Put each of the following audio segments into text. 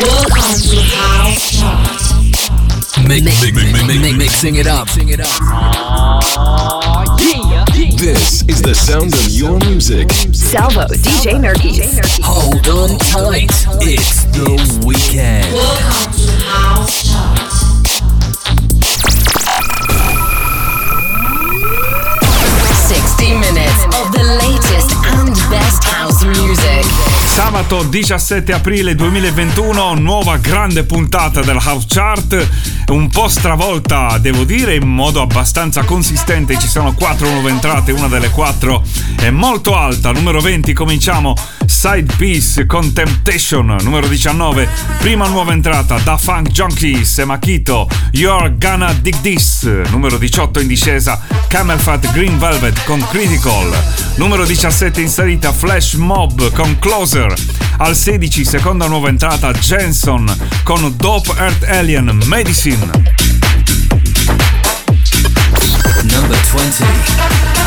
Mix, mix, mix, mix, mixing it up. Mixing it up. This is the sound of your music. Salvo, DJ Nerkis. Hold on tight. It's the weekend. Welcome to House Chart. Sixty minutes of the latest and best house music. Sabato 17 aprile 2021, nuova grande puntata del House Chart, un po' stravolta devo dire in modo abbastanza consistente, ci sono quattro nuove entrate, una delle quattro è molto alta, numero 20 cominciamo Side Piece con Temptation, numero 19 prima nuova entrata Da Funk Junkies e Makito, You're Gonna Dig This, numero 18 in discesa. Camel Fat Green Velvet con Critical, numero 17 in salita Flash Mob con Closer, al 16 seconda nuova entrata Jenson con Dope Earth Alien Medicine. Number 20.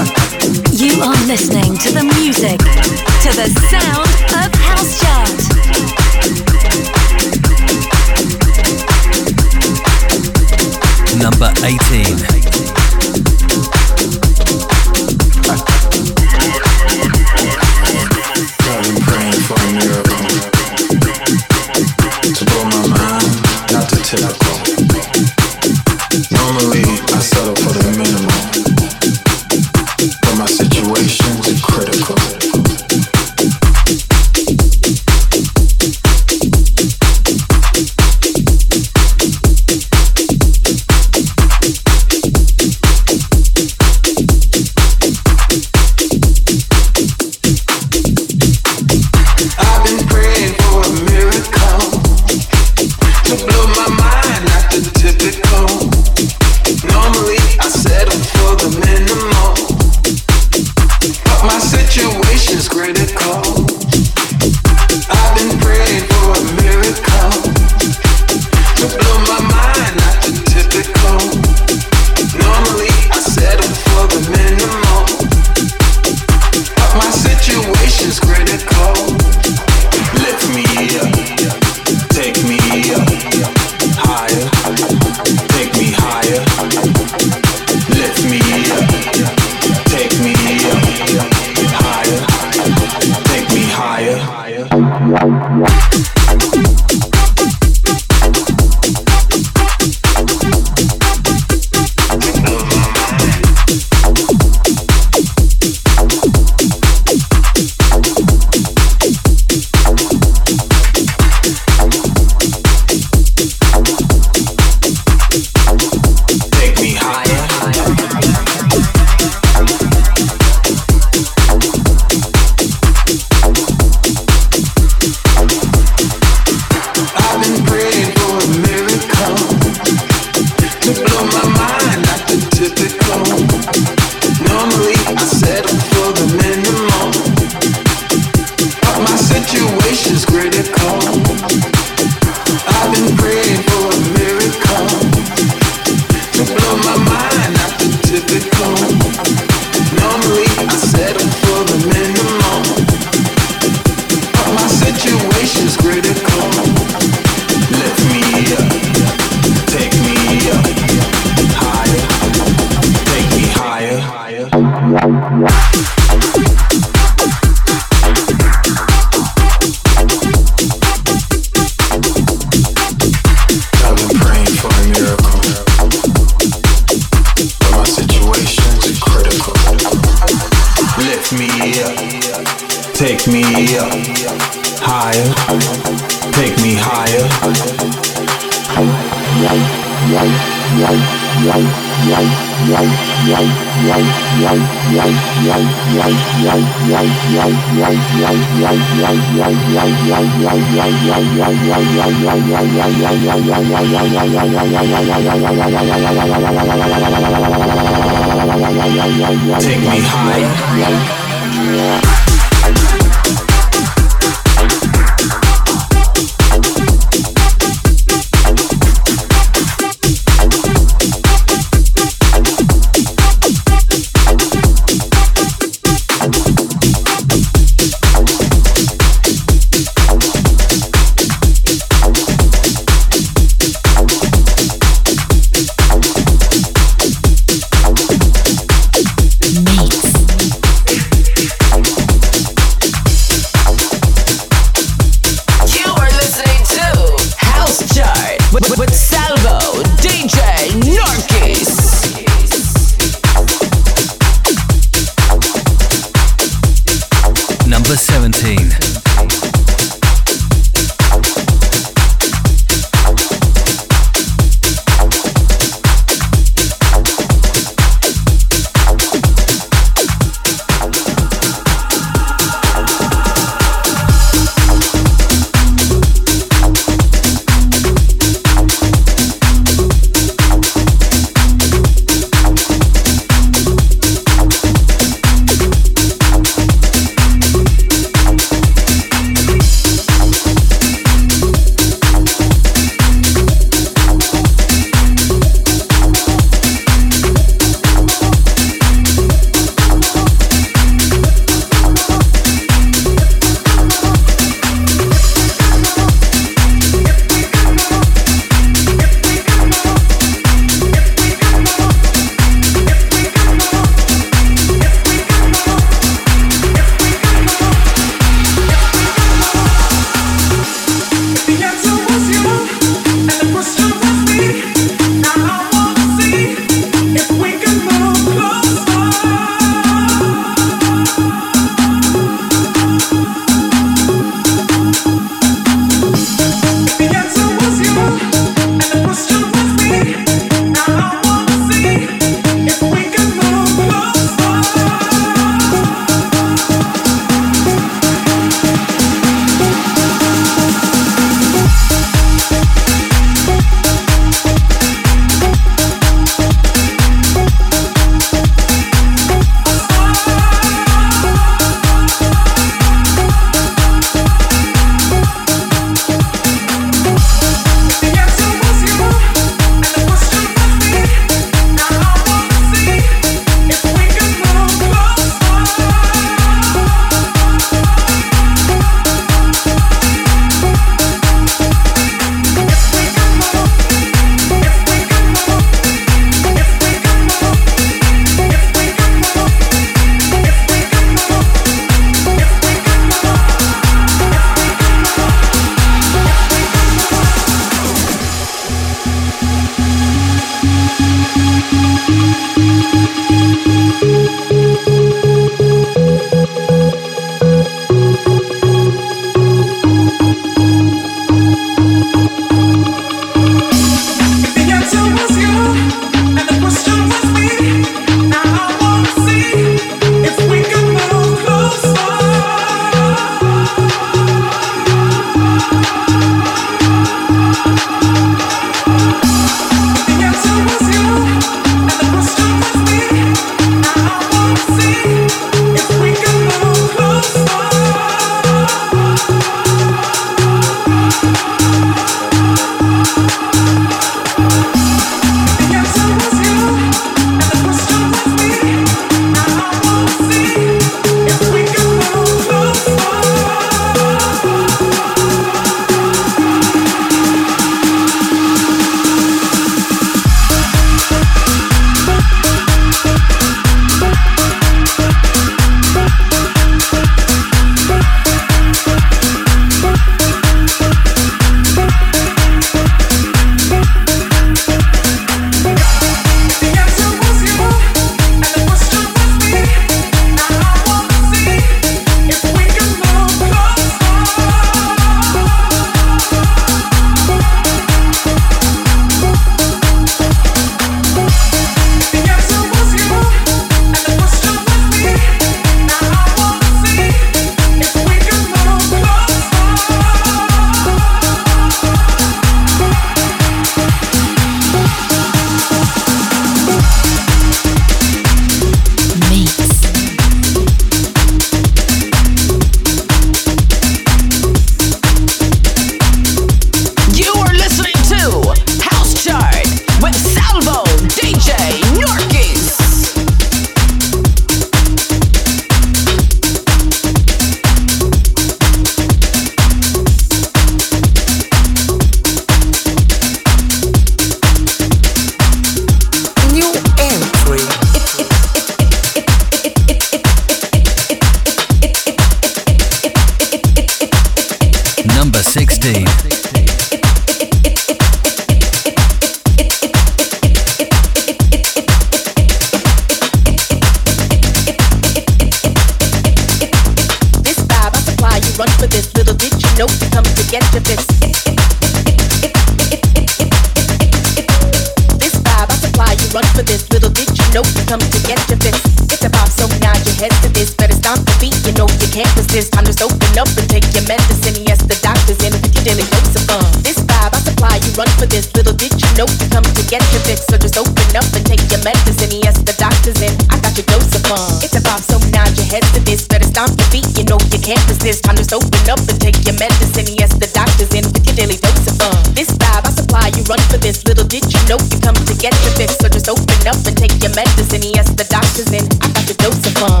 Supply, you run for this. Little did you know you come to get your fix. So just open up and take your medicine. Yes, the doctor's in. I got your dose of fun.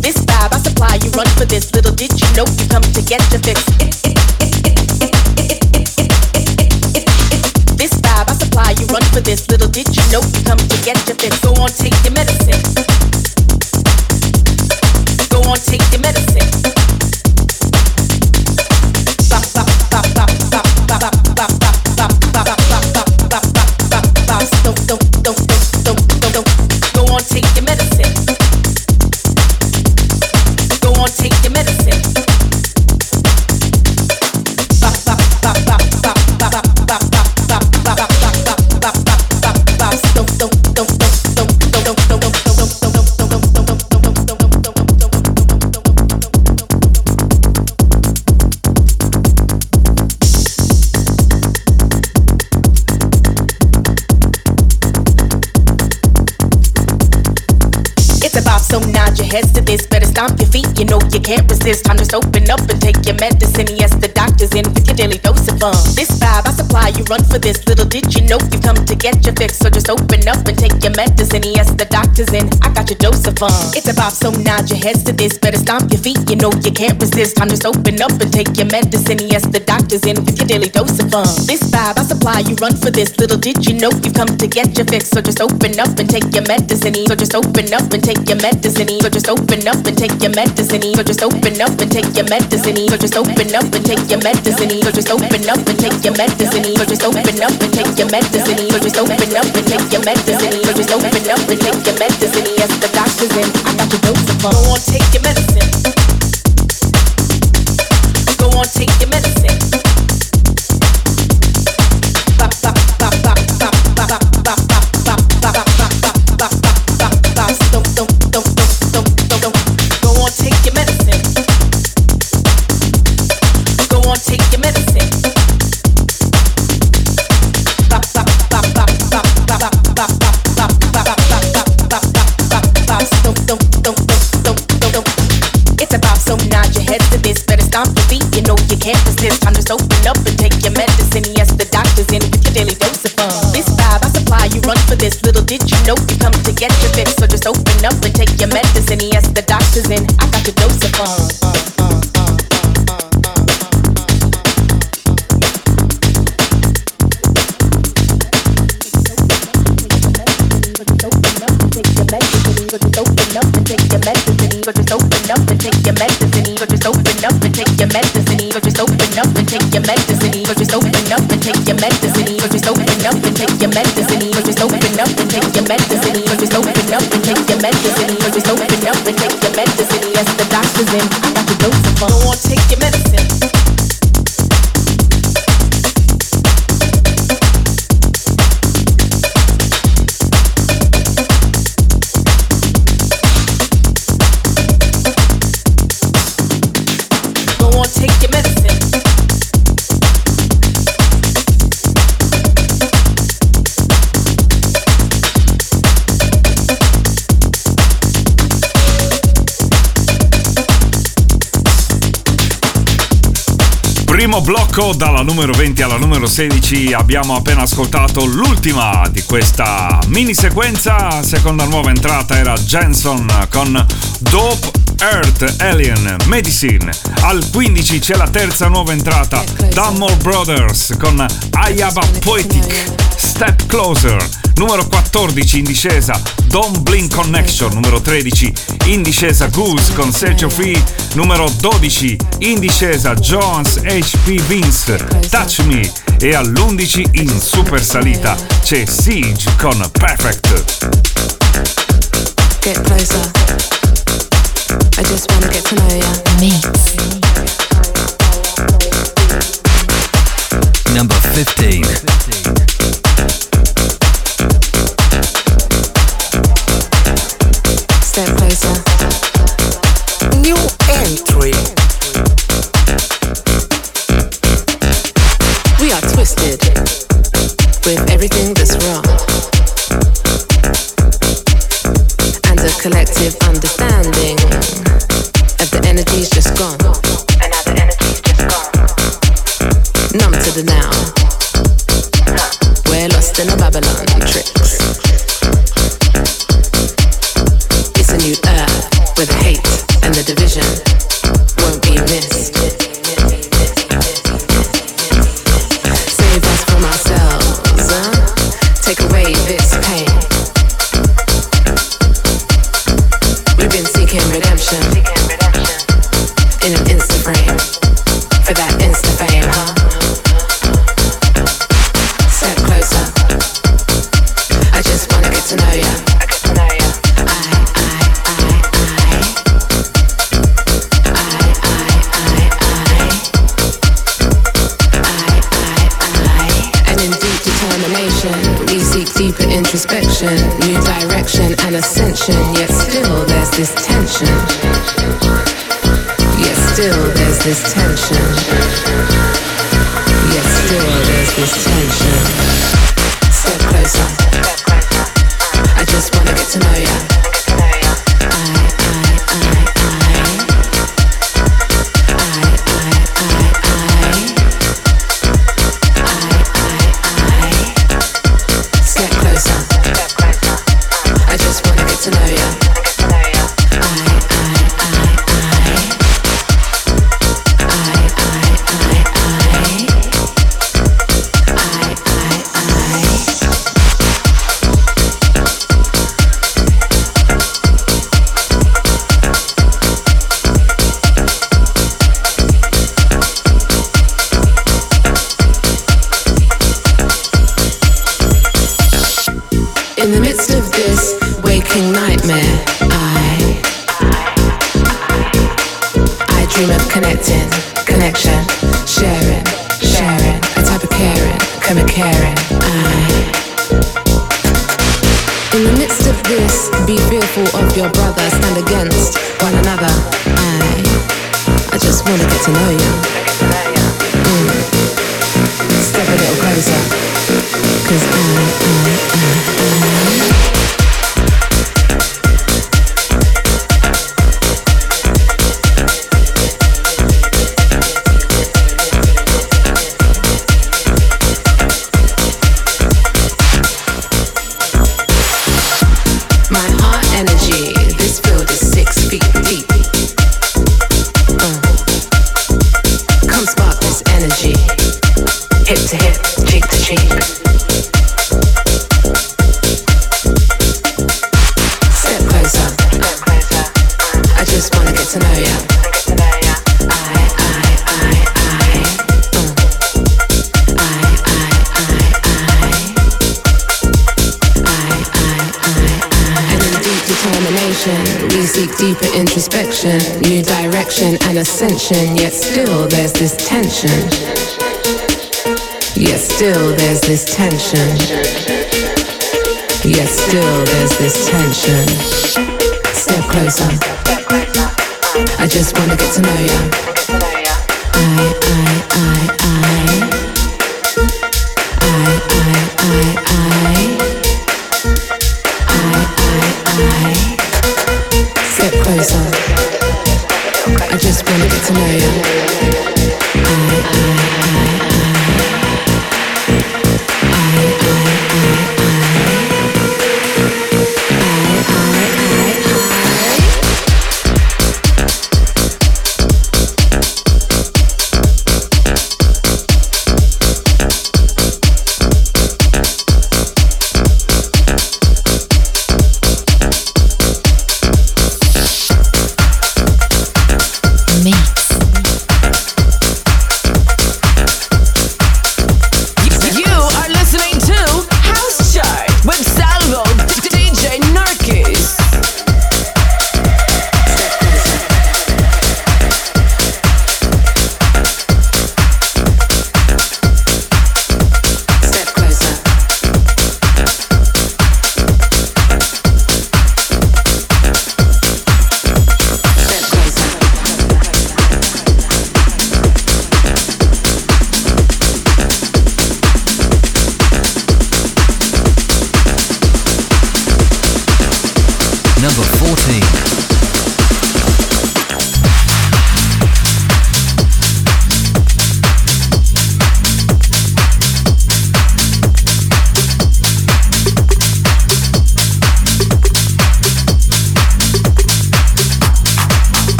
This vibe I supply, you run for this. Little did you know you come to get your fix. This vibe I supply, you run for this. Little did you know you come to get your fix. Go on, take your medicine. Stomp your feet, you know you can't resist. Time to open up and take your medicine. Yes, the doctor's in with your daily dose of fun. This vibe I supply, you run for this. Little did you know you come to get your fix. So just open up and take your medicine. Yes, the doctor's in. I got your dose of fun. It's about so nod your heads to this. Better stomp your feet, you know you can't resist. Time to open up and take your medicine. Yes, the doctor's in with your daily dose of fun. This vibe I supply, you run for this. Little did you know you come to get your fix. So just open up and take your medicine. So just open up and take your medicine. So just open up and take your medicine. So just open up and take your medicine. So just open up and take your medicine. So just open up and take your medicine. So just open up and take your medicine. So just open up and take your medicine. So just open up and take your medicine. Yes, the doctor's in. I got your dose of fun. Go on, take your medicine. It's about so nod your head to this. Better stomp your feet, you know you can't resist. Time to open up and take your medicine. Yes, the doctor's in with your daily dose of fun. This vibe I supply, you run for this. Little did you know you come to get your fix. So just open up and take your medicine. Yes, the doctor's in. I got your dose of fun. your medicine, but just open up and take your medicine, but just open up and take your medicine, but just open up and take your medicine, but just open up and take your medicine, but just open up and take your medicine, but just open up and take your medicine. Yes, the doctor's in. I got the dose of fun. Go on, take your medicine. Blocco dalla numero 20 alla numero 16 abbiamo appena ascoltato l'ultima di questa mini sequenza. Seconda nuova entrata era Jenson con Dope Earth Alien Medicine. Al 15 c'è la terza nuova entrata, Dunmore Brothers con Ayaba Poetic Step Closer. Numero 14 in discesa Don't Blink Connection numero 13, in discesa Goose con Sergio Free numero 12, in discesa Jones HP Vince Touch Me e all'11 in super salita c'è Siege con Perfect. Get closer. I just want to get closer. Meet. number 15. 15. is new entry. introspection, new direction and ascension, yet still there's this tension. Yet still there's this tension. Yet still there's this tension. Step closer. I just wanna get to know ya. We seek deeper introspection, new direction and ascension, yet still there's this tension. Yet still there's this tension. Yet still there's this tension. Step closer. I just wanna get to know ya. I, I, I, I.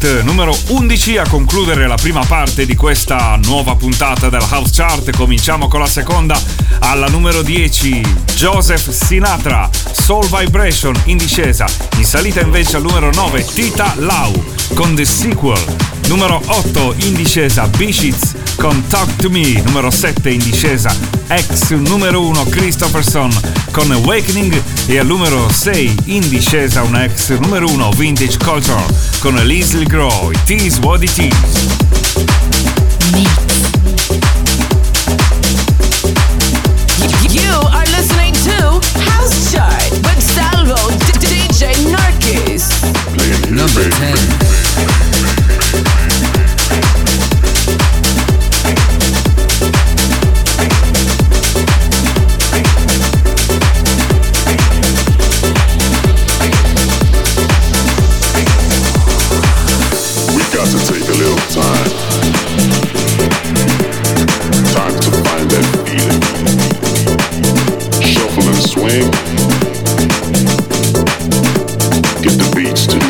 Perfect numero 11 a concludere la prima parte di questa nuova puntata della House Chart. Cominciamo con la seconda alla numero 10 Joseph Sinatra Soul Vibration in discesa. In salita invece al numero 9 Tita Lau con The Sequel. Numero 8 in discesa Bishitz con Talk to Me. Numero 7 in discesa ex numero 1 Christopherson con Awakening e al numero 6 in discesa un ex numero 1 Vintage Culture con Leslie Grow. It is what it is. You are listening to House Chart with Salvo DJ Narkis. Number 10. touched you.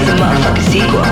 is a motherfucking sequel.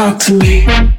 Talk to me.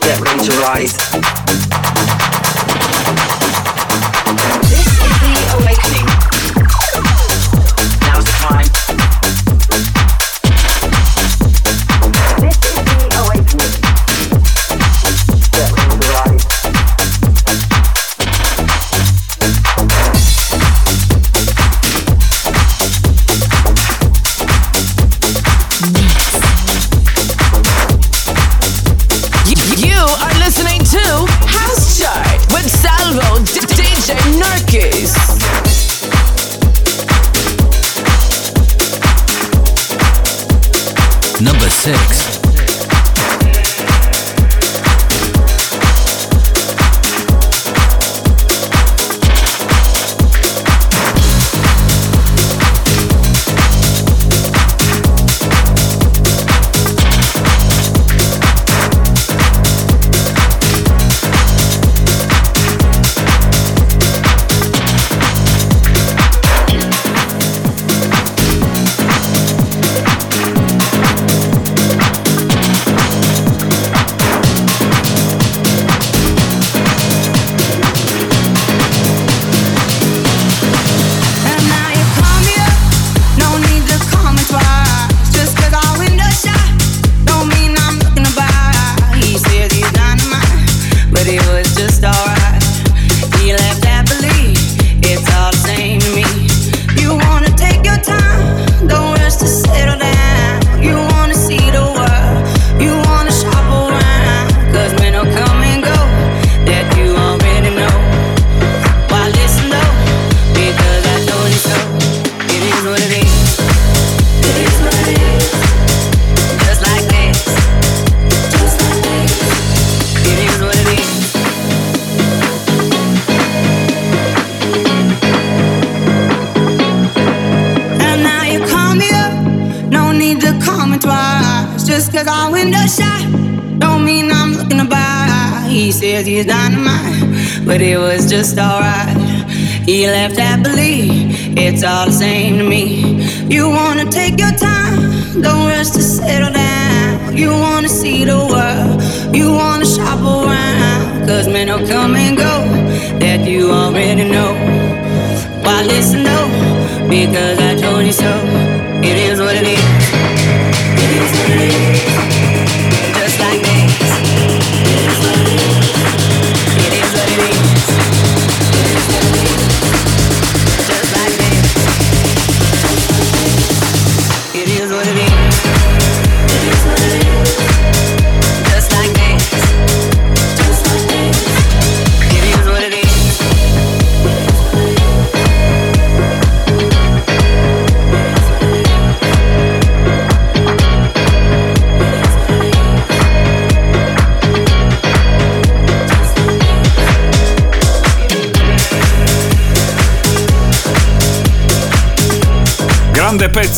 Get ready to rise.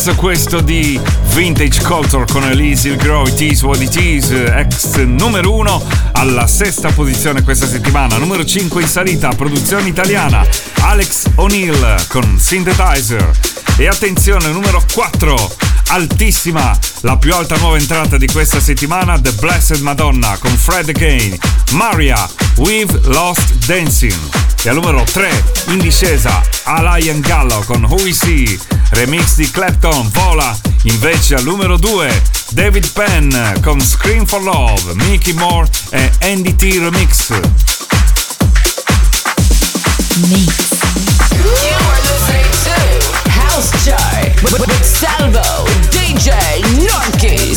pezzo questo di Vintage Culture con Elise Grove, It Is What It Is, ex numero 1 alla sesta posizione questa settimana, numero 5 in salita, produzione italiana, Alex O'Neill con Synthetizer. E attenzione, numero 4, altissima, la più alta nuova entrata di questa settimana, The Blessed Madonna con Fred Again, Maria, We've Lost Dancing. E al numero 3, in discesa, Alain Gallo con Who We See remix di Clapton, vola. Invece al numero 2 David Penn con Scream for Love, Mickey Moore e NDT Remix. Mix. You are listening to House Show with Salvo, DJ Norkis.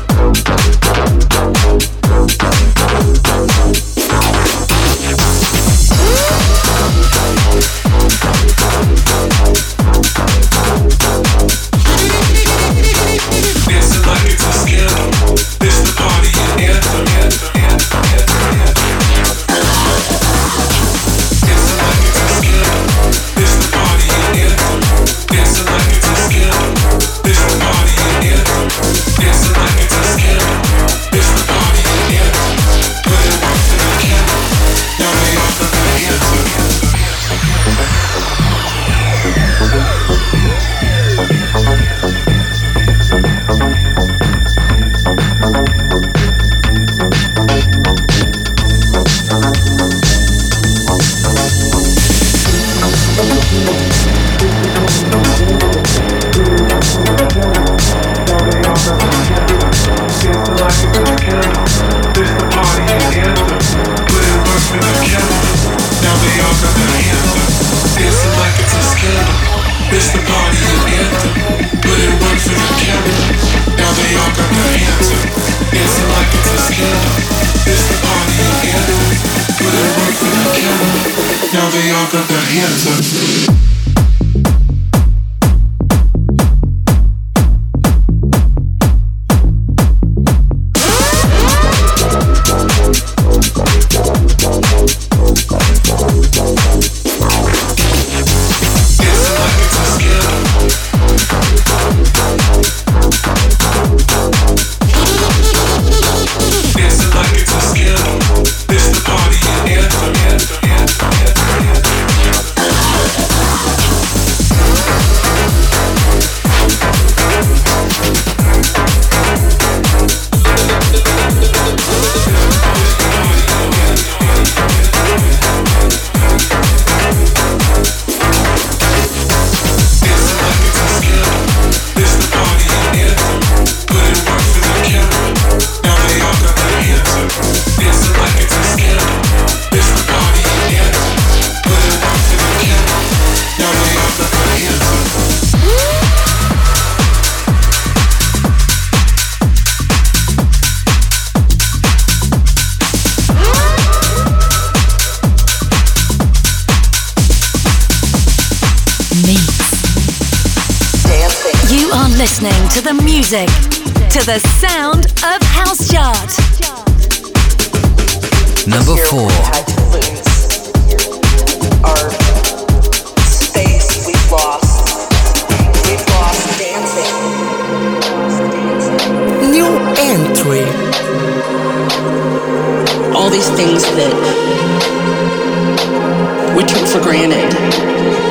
took for granted.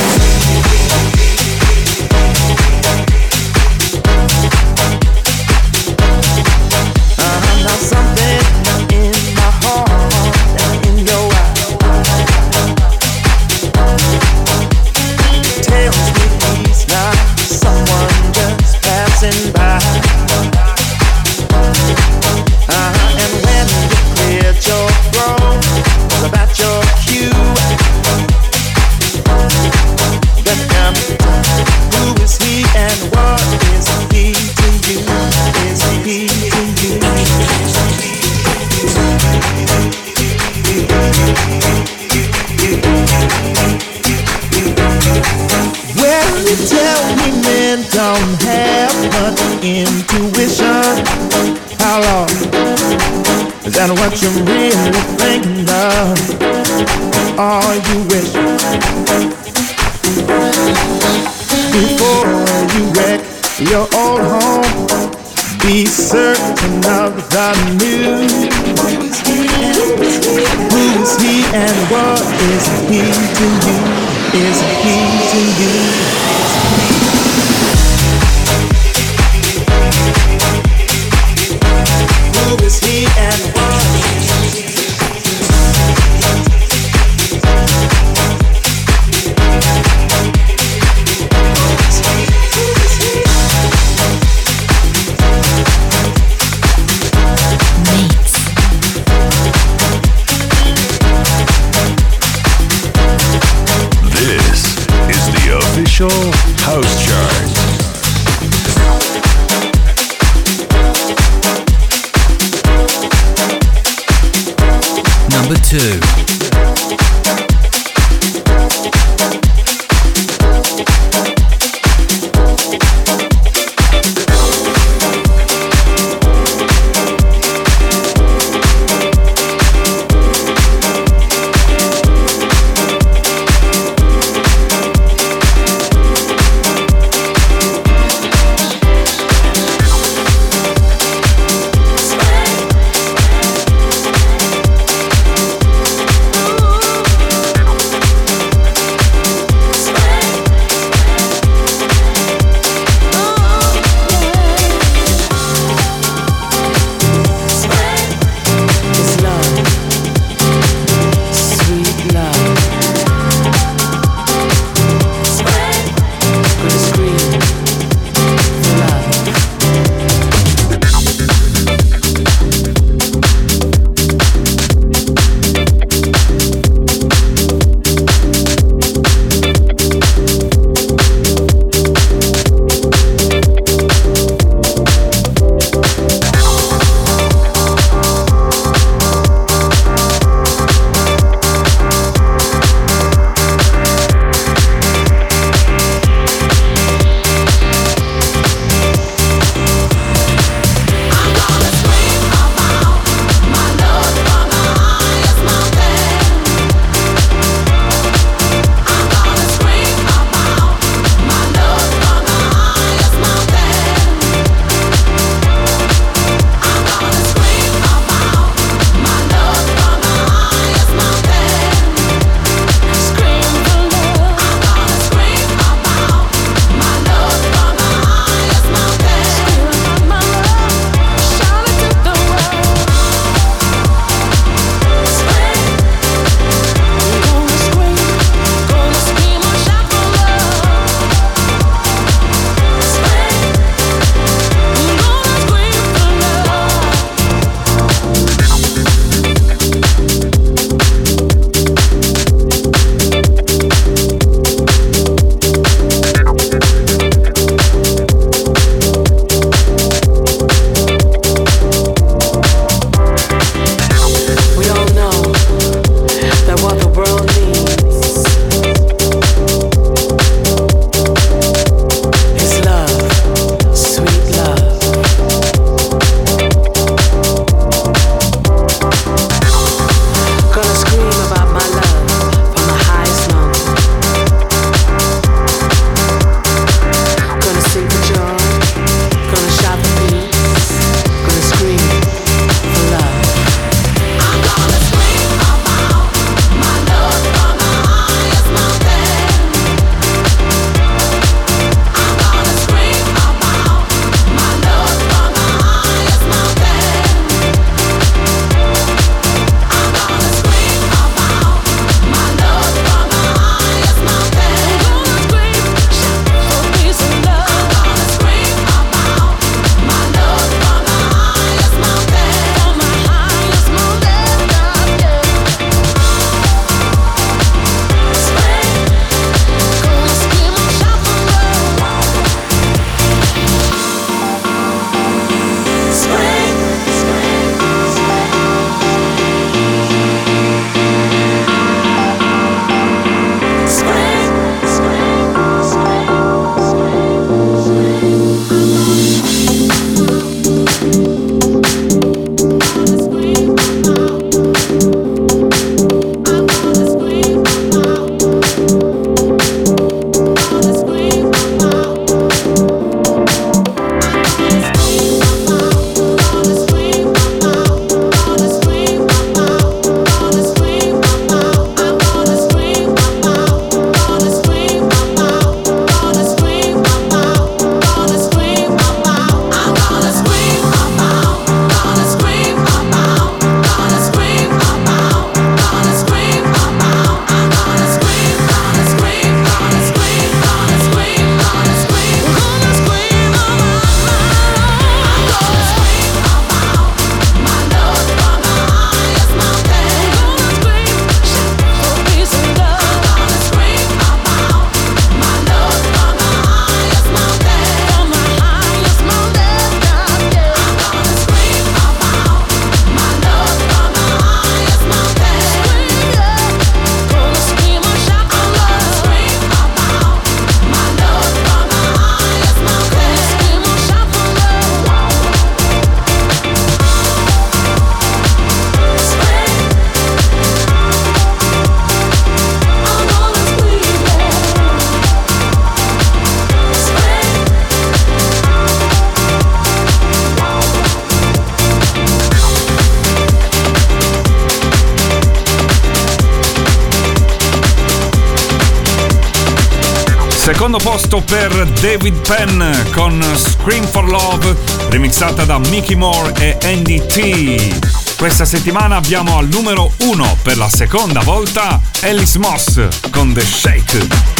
David Penn con Scream for Love, remixata da Mickey Moore e Andy T. Questa settimana abbiamo al numero 1 per la seconda volta Alice Moss con The Shake.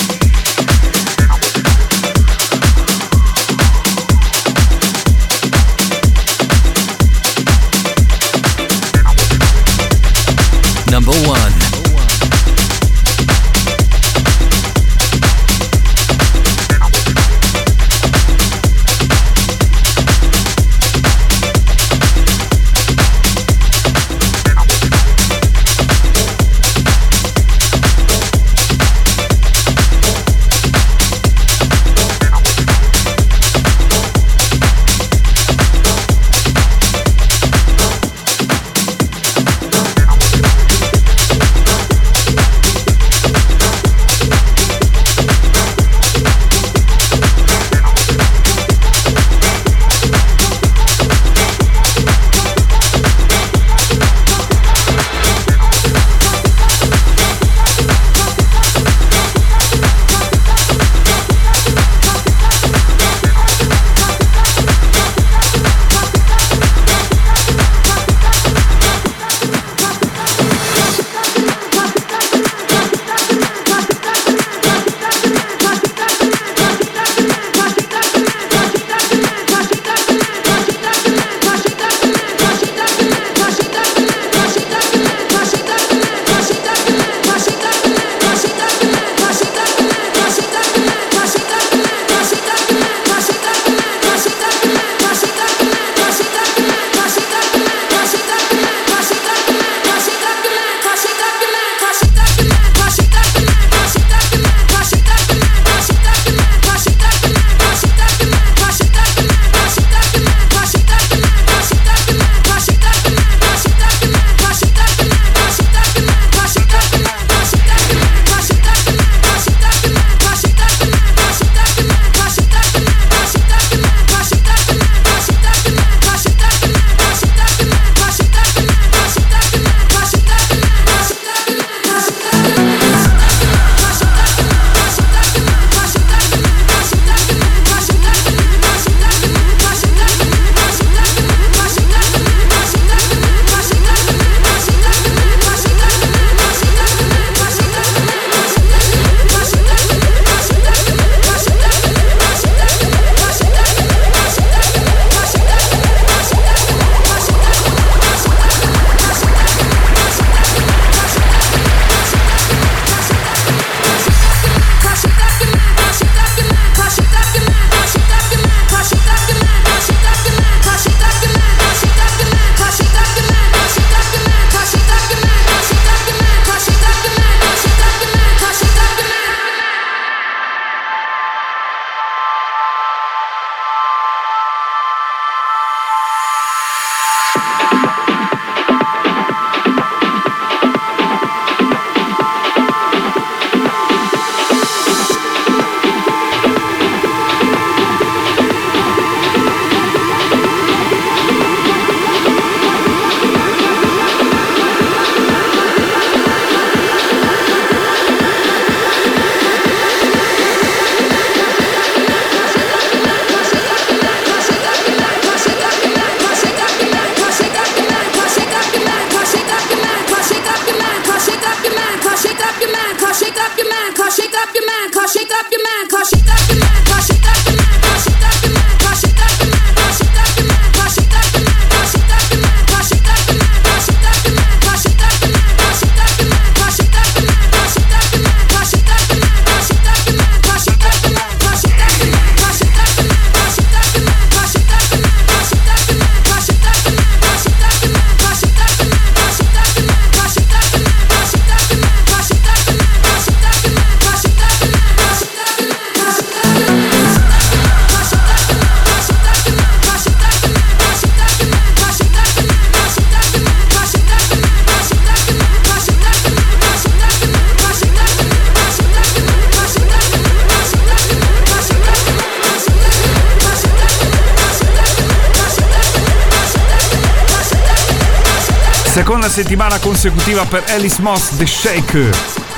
Settimana consecutiva per Alice Moss The Shake.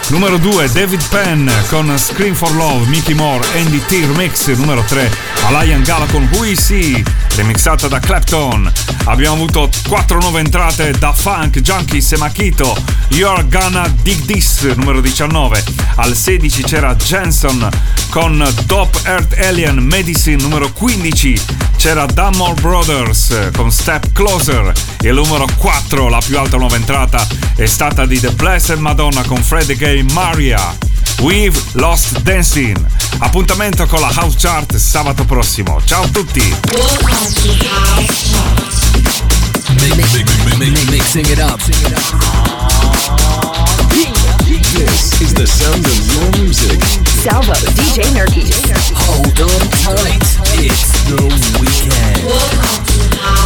Numero 2 David Penn con Scream for Love, Mickey Moore, Andy T Remix. Numero 3 Alain Gala con Is He, remixata da Clapton. Abbiamo avuto 4 nuove entrate da Funk, Junkies e Makito. You're Gonna Dig This, numero 19. Al 16 c'era Jensen con Dope Earth Alien Medicine, numero 15. C'era Dunmore Brothers con Step Closer. E il numero 4, la più alta nuova entrata, è stata di The Blessed Madonna con Freddie Gay Maria. We've Lost Dancing. Appuntamento con la House Chart sabato prossimo. Ciao a tutti! Mixing it up. This is the sound of your music. Salvo, DJ Nerdy. Hold on tight. It's the weekend. Welcome to house.